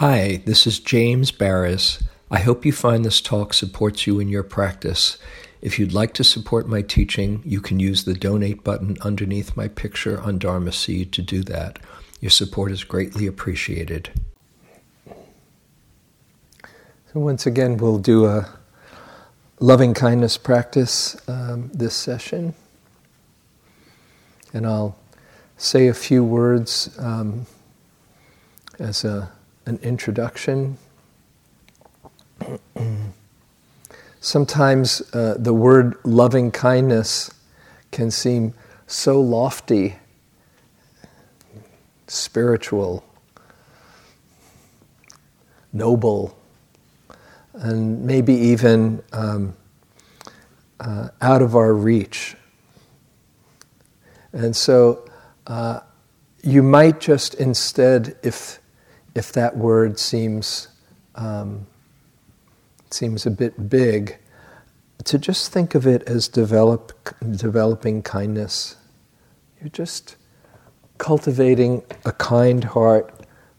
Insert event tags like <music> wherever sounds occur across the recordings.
Hi, this is James Baraz. I hope you find this talk supports you in your practice. If you'd like to support my teaching, you can use the donate button underneath my picture on Dharma Seed to do that. Your support is greatly appreciated. So, once again, we'll do a loving kindness practice um, this session. And I'll say a few words um, as a, an introduction. Sometimes uh, the word loving kindness can seem so lofty, spiritual, noble, and maybe even um, uh, out of our reach. And so uh, you might just instead, if, if that word seems, um, seems a bit big, to just think of it as develop, developing kindness. You're just cultivating a kind heart,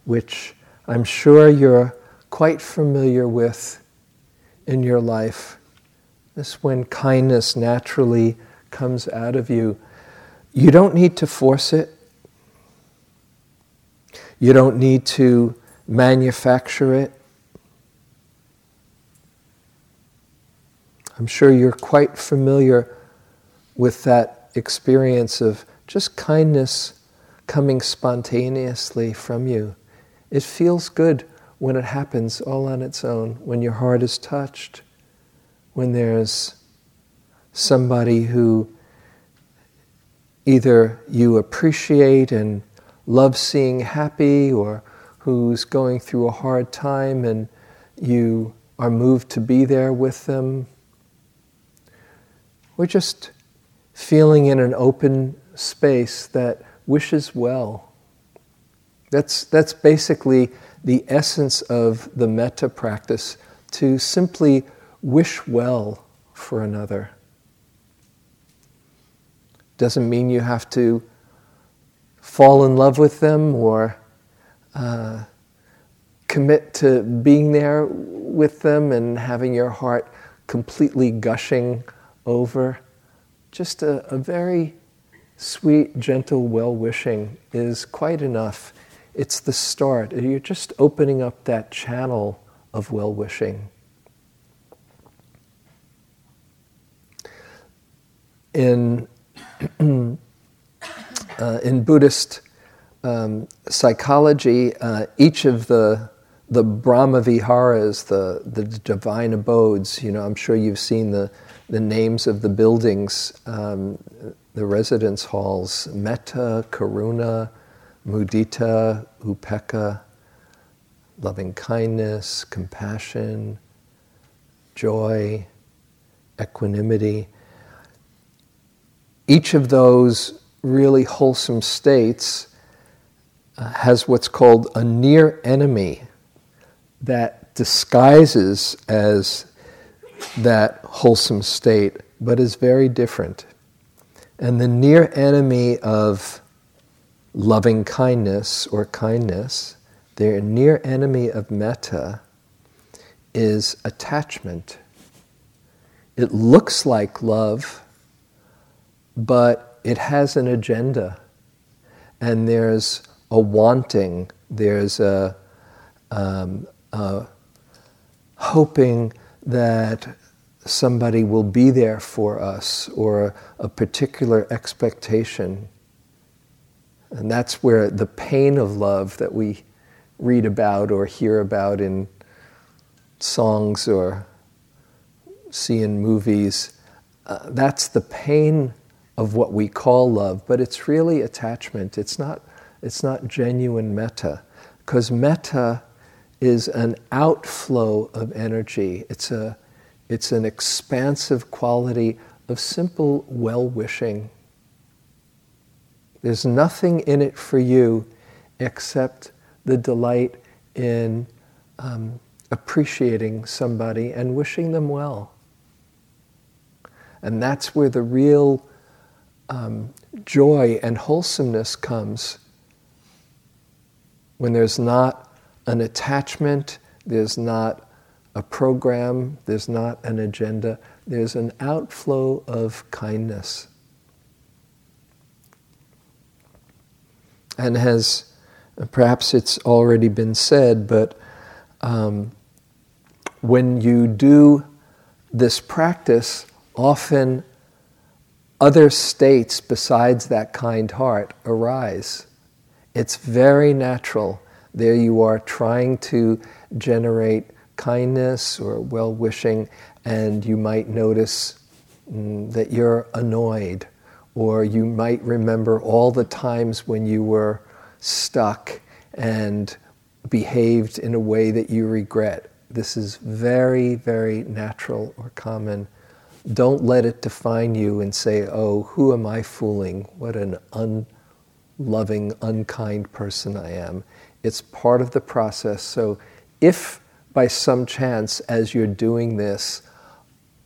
which I'm sure you're quite familiar with in your life. This when kindness naturally comes out of you. You don't need to force it. You don't need to manufacture it. I'm sure you're quite familiar with that experience of just kindness coming spontaneously from you. It feels good when it happens all on its own, when your heart is touched, when there's somebody who either you appreciate and love seeing happy or who's going through a hard time and you are moved to be there with them. We're just feeling in an open space that wishes well. That's, that's basically the essence of the metta practice to simply wish well for another. Doesn't mean you have to fall in love with them or uh, commit to being there with them and having your heart completely gushing over. Just a, a very sweet, gentle well wishing is quite enough it's the start. You're just opening up that channel of well wishing. In, <clears throat> uh, in Buddhist um, psychology, uh, each of the the Brahma Viharas, the, the divine abodes, you know, I'm sure you've seen the, the names of the buildings, um, the residence halls, Metta, Karuna, mudita, Upekkha, loving kindness, compassion, joy, equanimity. Each of those really wholesome states uh, has what's called a near enemy that disguises as that wholesome state, but is very different. And the near enemy of loving kindness or kindness, their near enemy of metta is attachment. It looks like love, but it has an agenda. And there's a wanting, there's a, um, a hoping that somebody will be there for us or a particular expectation. And that's where the pain of love that we read about or hear about in songs or see in movies, uh, that's the pain of what we call love, but it's really attachment. It's not, it's not genuine metta, because metta is an outflow of energy. It's, a, it's an expansive quality of simple well wishing there's nothing in it for you except the delight in um, appreciating somebody and wishing them well. And that's where the real um, joy and wholesomeness comes when there's not an attachment, there's not a program, there's not an agenda, there's an outflow of kindness. And has, perhaps it's already been said, but um, when you do this practice, often other states besides that kind heart arise. It's very natural. There you are trying to generate kindness or well wishing, and you might notice mm, that you're annoyed, or you might remember all the times when you were stuck and behaved in a way that you regret. This is very, very natural or common. Don't let it define you and say, oh, who am I fooling? What an unloving, unkind person I am. It's part of the process. So if by some chance, as you're doing this,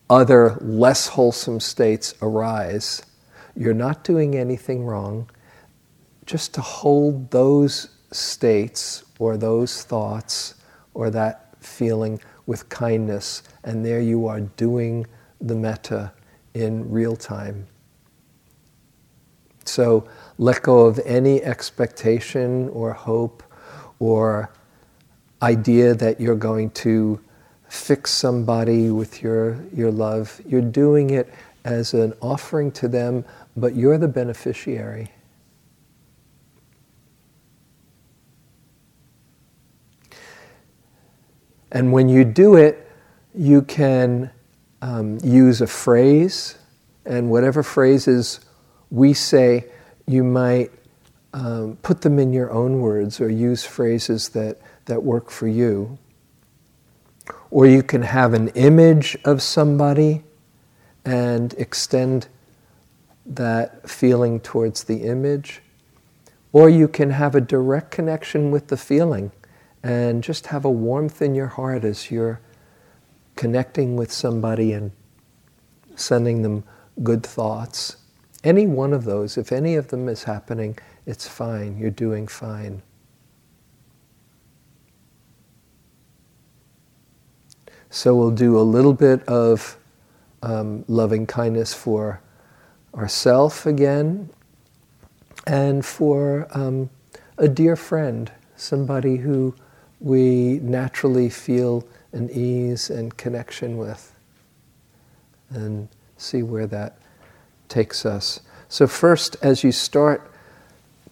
other less wholesome states arise, you're not doing anything wrong. Just to hold those states or those thoughts or that feeling with kindness, and there you are doing the metta in real time. So let go of any expectation or hope or idea that you're going to fix somebody with your, your love. You're doing it as an offering to them, but you're the beneficiary. And when you do it, you can um, use a phrase, and whatever phrases we say, you might um, put them in your own words or use phrases that, that work for you. Or you can have an image of somebody and extend that feeling towards the image. Or you can have a direct connection with the feeling and just have a warmth in your heart as you're connecting with somebody and sending them good thoughts. Any one of those, if any of them is happening, it's fine. You're doing fine. So we'll do a little bit of um, loving kindness for ourself again and for um, a dear friend, somebody who we naturally feel an ease and connection with, and see where that takes us. So, first, as you start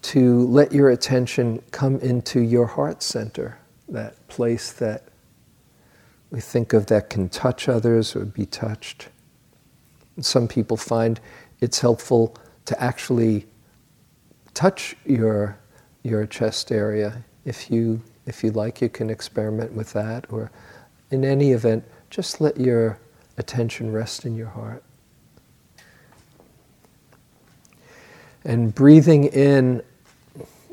to let your attention come into your heart center, that place that we think of that can touch others or be touched. Some people find it's helpful to actually touch your, your chest area if you if you like, you can experiment with that. Or in any event, just let your attention rest in your heart. And breathing in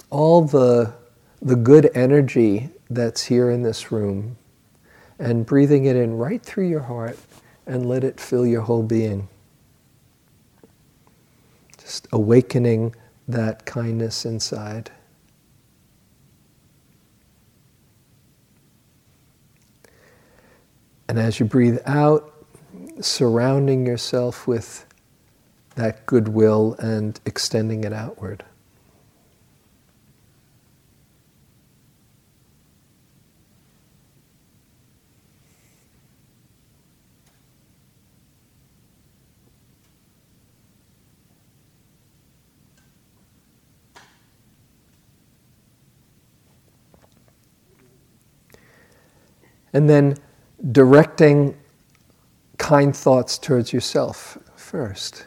all the, the good energy that's here in this room, and breathing it in right through your heart and let it fill your whole being. Just awakening that kindness inside. And as you breathe out, surrounding yourself with that goodwill and extending it outward. And then directing kind thoughts towards yourself first.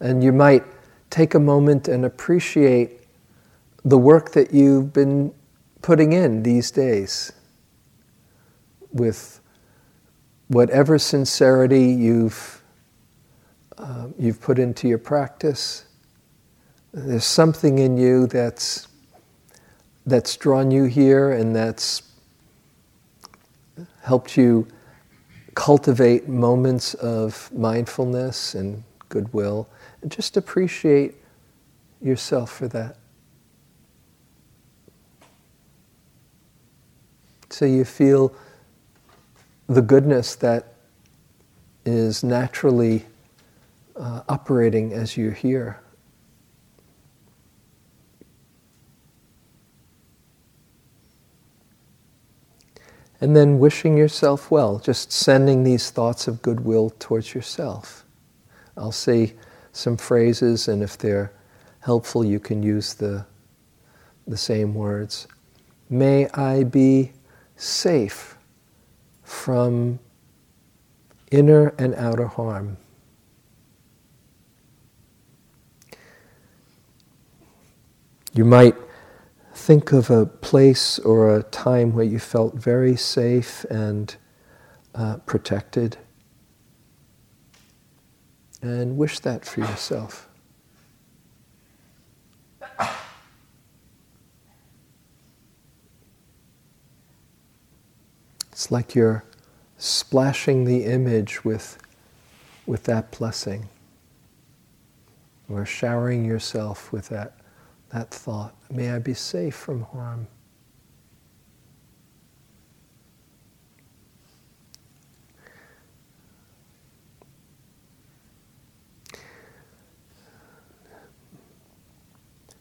And you might take a moment and appreciate the work that you've been putting in these days with whatever sincerity you've, uh, you've put into your practice. There's something in you that's, that's drawn you here and that's helped you cultivate moments of mindfulness and goodwill. And just appreciate yourself for that. So you feel the goodness that is naturally uh, operating as you're here. And then wishing yourself well, just sending these thoughts of goodwill towards yourself. I'll say some phrases, and if they're helpful, you can use the, the same words. May I be safe from inner and outer harm. You might think of a place or a time where you felt very safe and uh, protected and wish that for yourself. It's like you're splashing the image with, with that blessing, or showering yourself with that that thought. May I be safe from harm.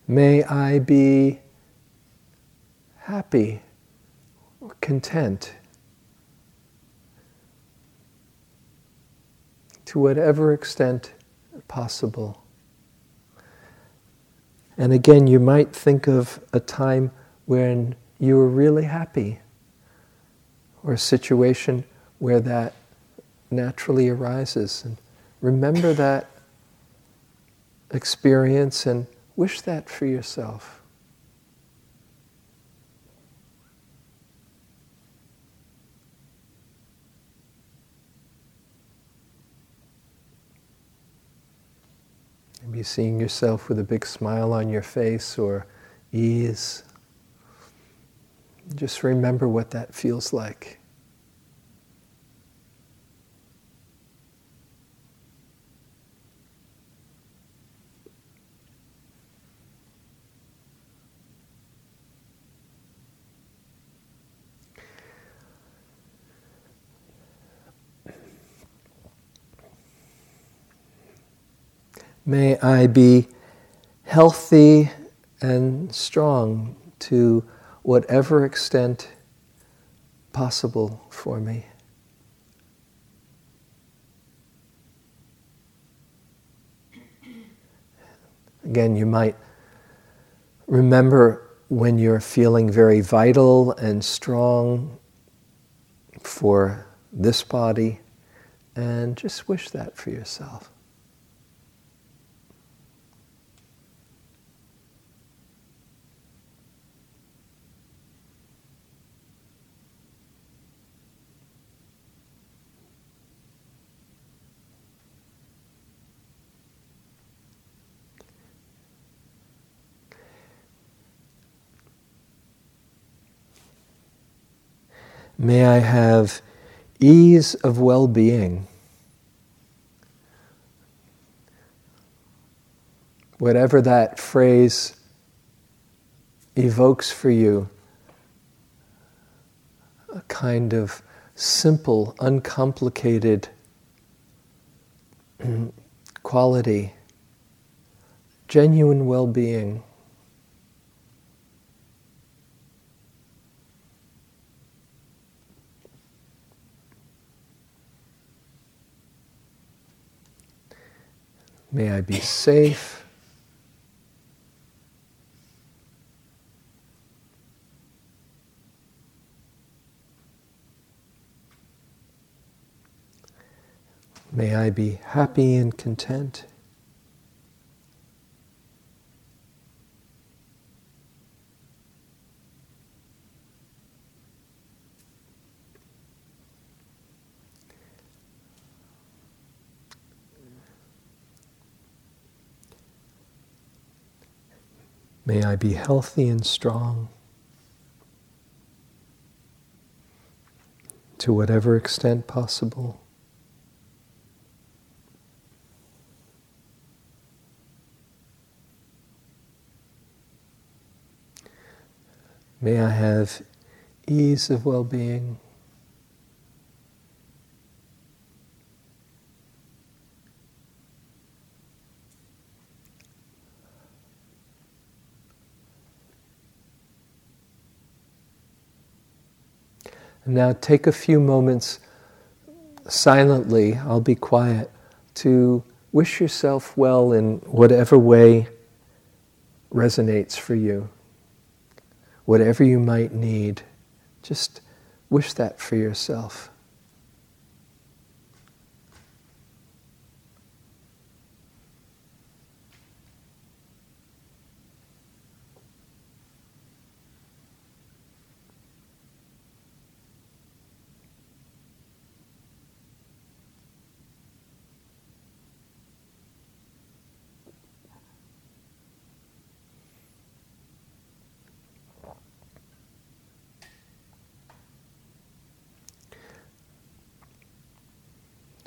May I be happy content to whatever extent possible. And again, you might think of a time when you were really happy, or a situation where that naturally arises. And remember that experience and wish that for yourself. Maybe seeing yourself with a big smile on your face or ease. Just remember what that feels like. May I be healthy and strong to whatever extent possible for me. Again, you might remember when you're feeling very vital and strong for this body, and just wish that for yourself. May I have ease of well being. Whatever that phrase evokes for you, a kind of simple, uncomplicated <clears throat> quality, genuine well being. May I be safe. May I be happy and content. I be healthy and strong to whatever extent possible. May I have ease of well being. Now take a few moments silently, I'll be quiet, to wish yourself well in whatever way resonates for you. Whatever you might need, just wish that for yourself.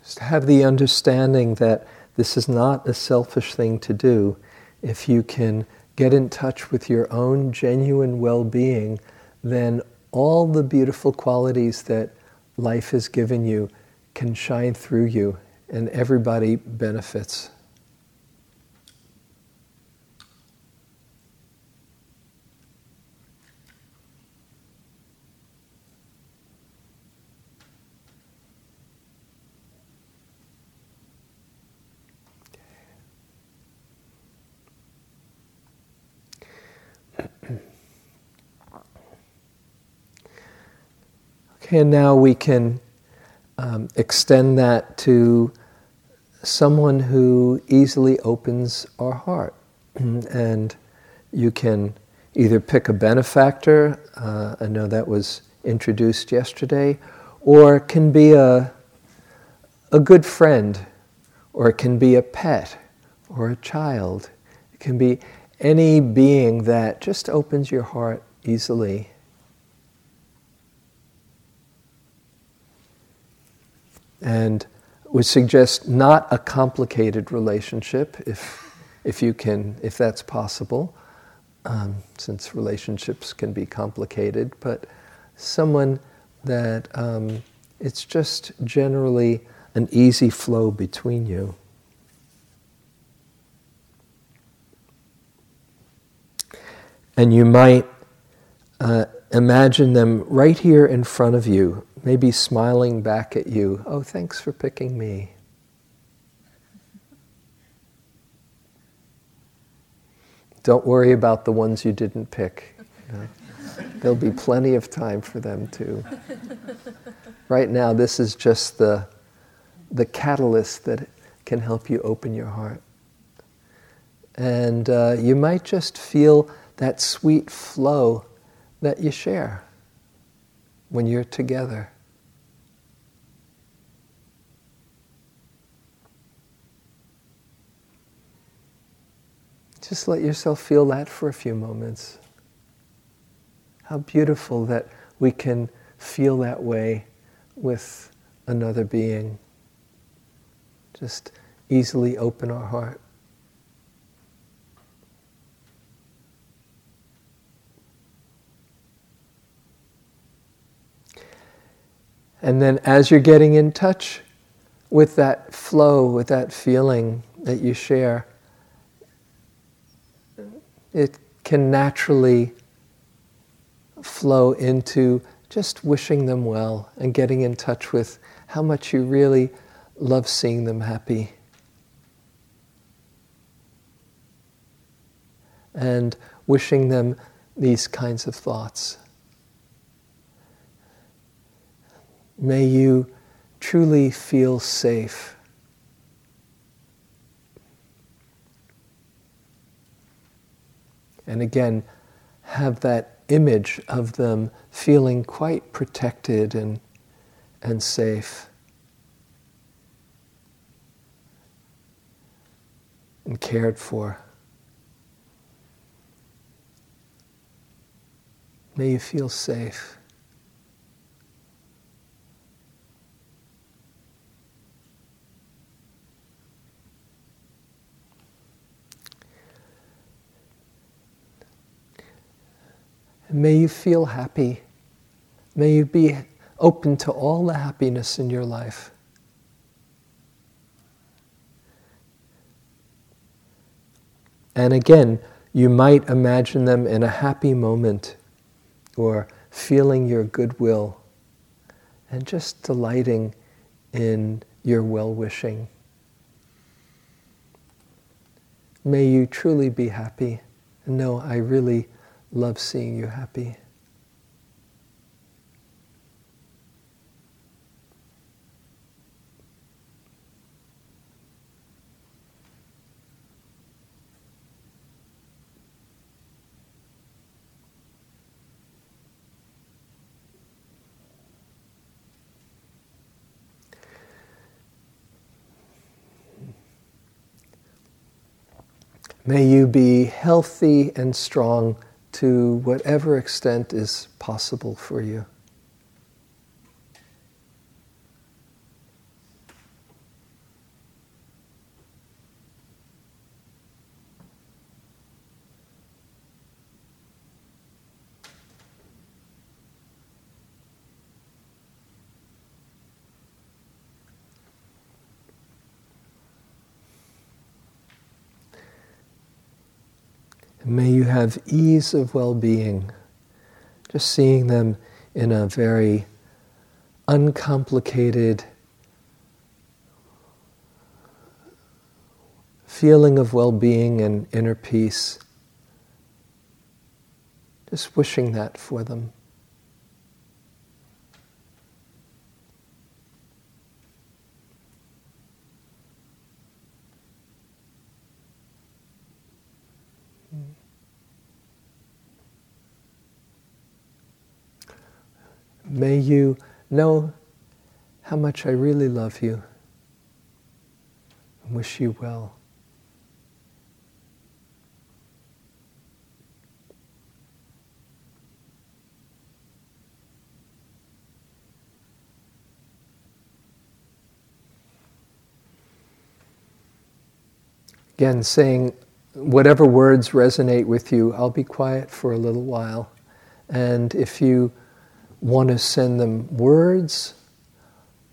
Just have the understanding that this is not a selfish thing to do. If you can get in touch with your own genuine well being, then all the beautiful qualities that life has given you can shine through you, and everybody benefits. And now we can um, extend that to someone who easily opens our heart. <clears throat> and you can either pick a benefactor, uh, I know that was introduced yesterday, or it can be a, a good friend, or it can be a pet, or a child. It can be any being that just opens your heart easily. And would suggest not a complicated relationship if, if you can, if that's possible, um, since relationships can be complicated, but someone that um, it's just generally an easy flow between you. And you might uh, imagine them right here in front of you, maybe smiling back at you. Oh, thanks for picking me. Don't worry about the ones you didn't pick. There'll be plenty of time for them too. Right now, this is just the, the catalyst that can help you open your heart. And uh, you might just feel that sweet flow that you share when you're together. Just let yourself feel that for a few moments. How beautiful that we can feel that way with another being. Just easily open our heart. And then as you're getting in touch with that flow, with that feeling that you share, it can naturally flow into just wishing them well and getting in touch with how much you really love seeing them happy. And wishing them these kinds of thoughts. May you truly feel safe. And again, have that image of them feeling quite protected and, and safe. And cared for. May you feel safe. May you feel happy May you be open to all the happiness in your life. And again, you might imagine them in a happy moment or feeling your goodwill and just delighting in your well wishing. May you truly be happy. No, I really love seeing you happy. May you be healthy and strong to whatever extent is possible for you. Have ease of well being, just seeing them in a very uncomplicated feeling of well being and inner peace. Just wishing that for them. May you know how much I really love you and wish you well. Again, saying whatever words resonate with you, I'll be quiet for a little while. And if you want to send them words,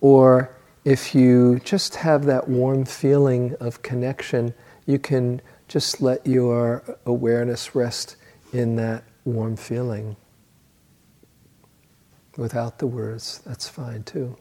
or if you just have that warm feeling of connection, you can just let your awareness rest in that warm feeling without the words. That's fine too.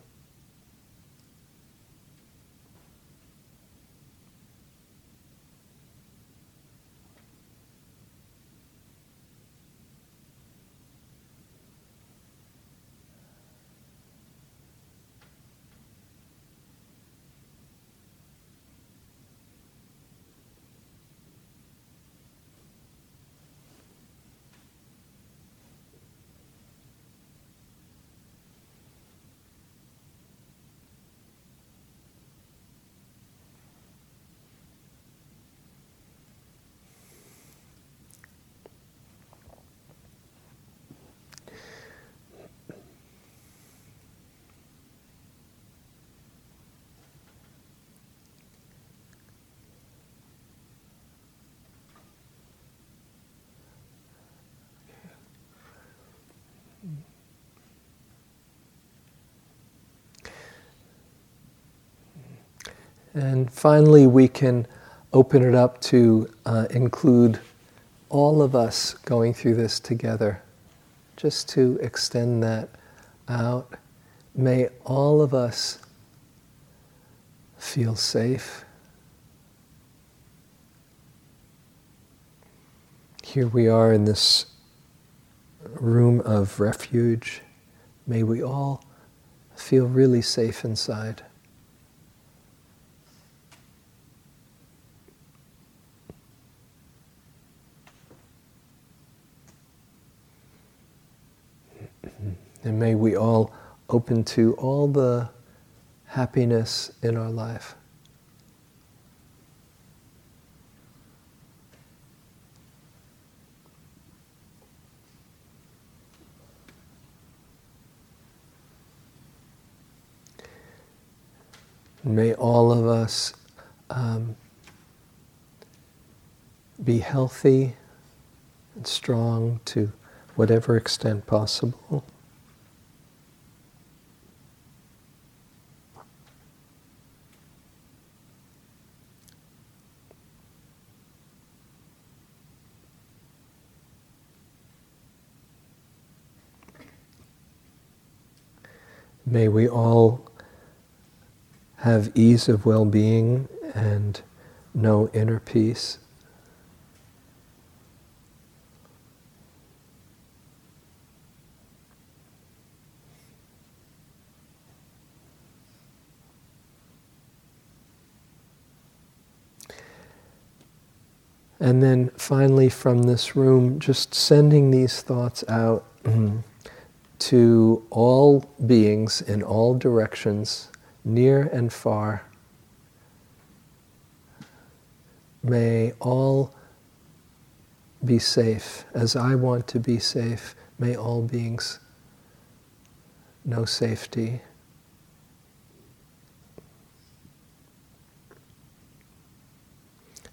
And finally, we can open it up to uh, include all of us going through this together, just to extend that out. May all of us feel safe. Here we are in this room of refuge. May we all feel really safe inside. And may we all open to all the happiness in our life. May all of us um, be healthy and strong to whatever extent possible. May we all have ease of well being and know inner peace. And then finally, from this room, just sending these thoughts out <clears throat> to all beings in all directions, near and far. May all be safe as I want to be safe. May all beings know safety.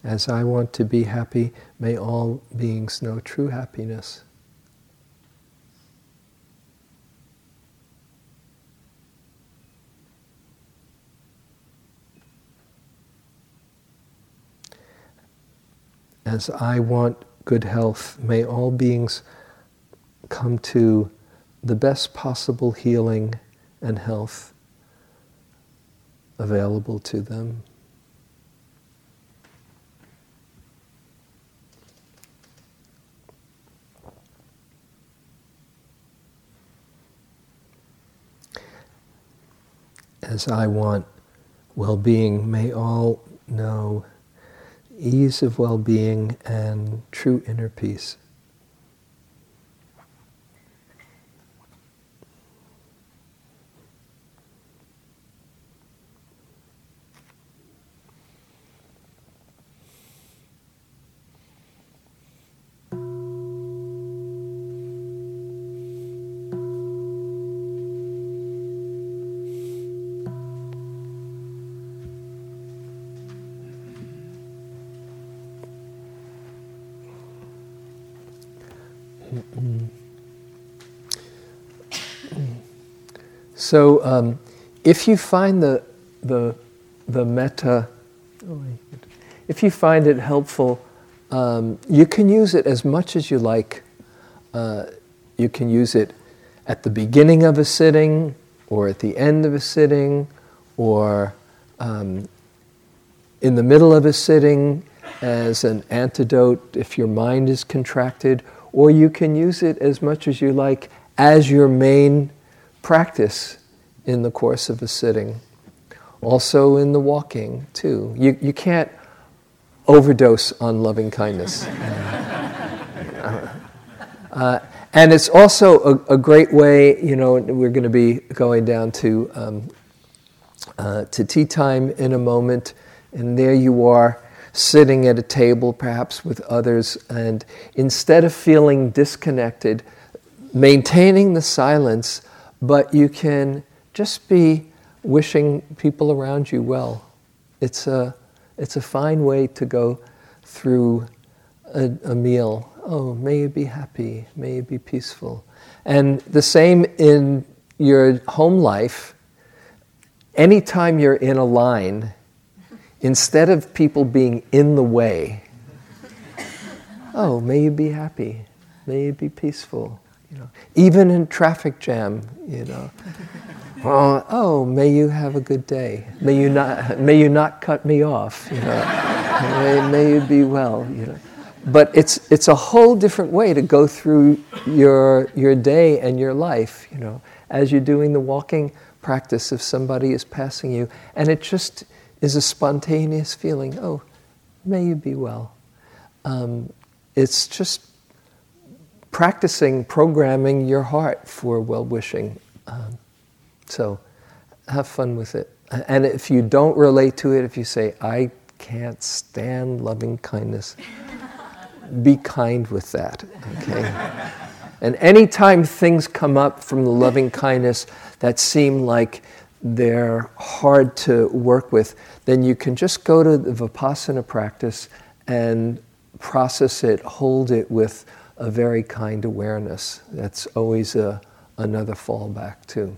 As I want to be happy, may all beings know true happiness. As I want good health, may all beings come to the best possible healing and health available to them. as I want well being, may all know ease of well being and true inner peace. So, um, if you find the the the metta, if you find it helpful, um, you can use it as much as you like. Uh, you can use it at the beginning of a sitting, or at the end of a sitting, or um, in the middle of a sitting as an antidote if your mind is contracted, or you can use it as much as you like as your main practice in the course of a sitting. Also in the walking, too. You, you can't overdose on loving kindness. <laughs> uh, and it's also a, a, great way, you know, we're going to be going down to, um, uh, to tea time in a moment, and there you are sitting at a table perhaps with others, and instead of feeling disconnected, maintaining the silence, but you can just be wishing people around you well. It's a, it's a fine way to go through a, a meal. Oh, may you be happy, may you be peaceful. And the same in your home life. Anytime you're in a line, instead of people being in the way, oh, may you be happy, may you be peaceful. You know, even in traffic jam, you know, uh, oh, may you have a good day. May you not, may you not cut me off. You know. may, may you be well. You know. But it's, it's a whole different way to go through your, your day and your life, you know, as you're doing the walking practice if somebody is passing you. And it just is a spontaneous feeling, oh, may you be well. Um, it's just practicing programming your heart for well wishing. Um, so have fun with it. And if you don't relate to it, if you say, I can't stand loving kindness, be kind with that, okay? and anytime things come up from the loving kindness that seem like they're hard to work with, then you can just go to the Vipassana practice and process it, hold it with a very kind awareness. That's always a, another fallback, too.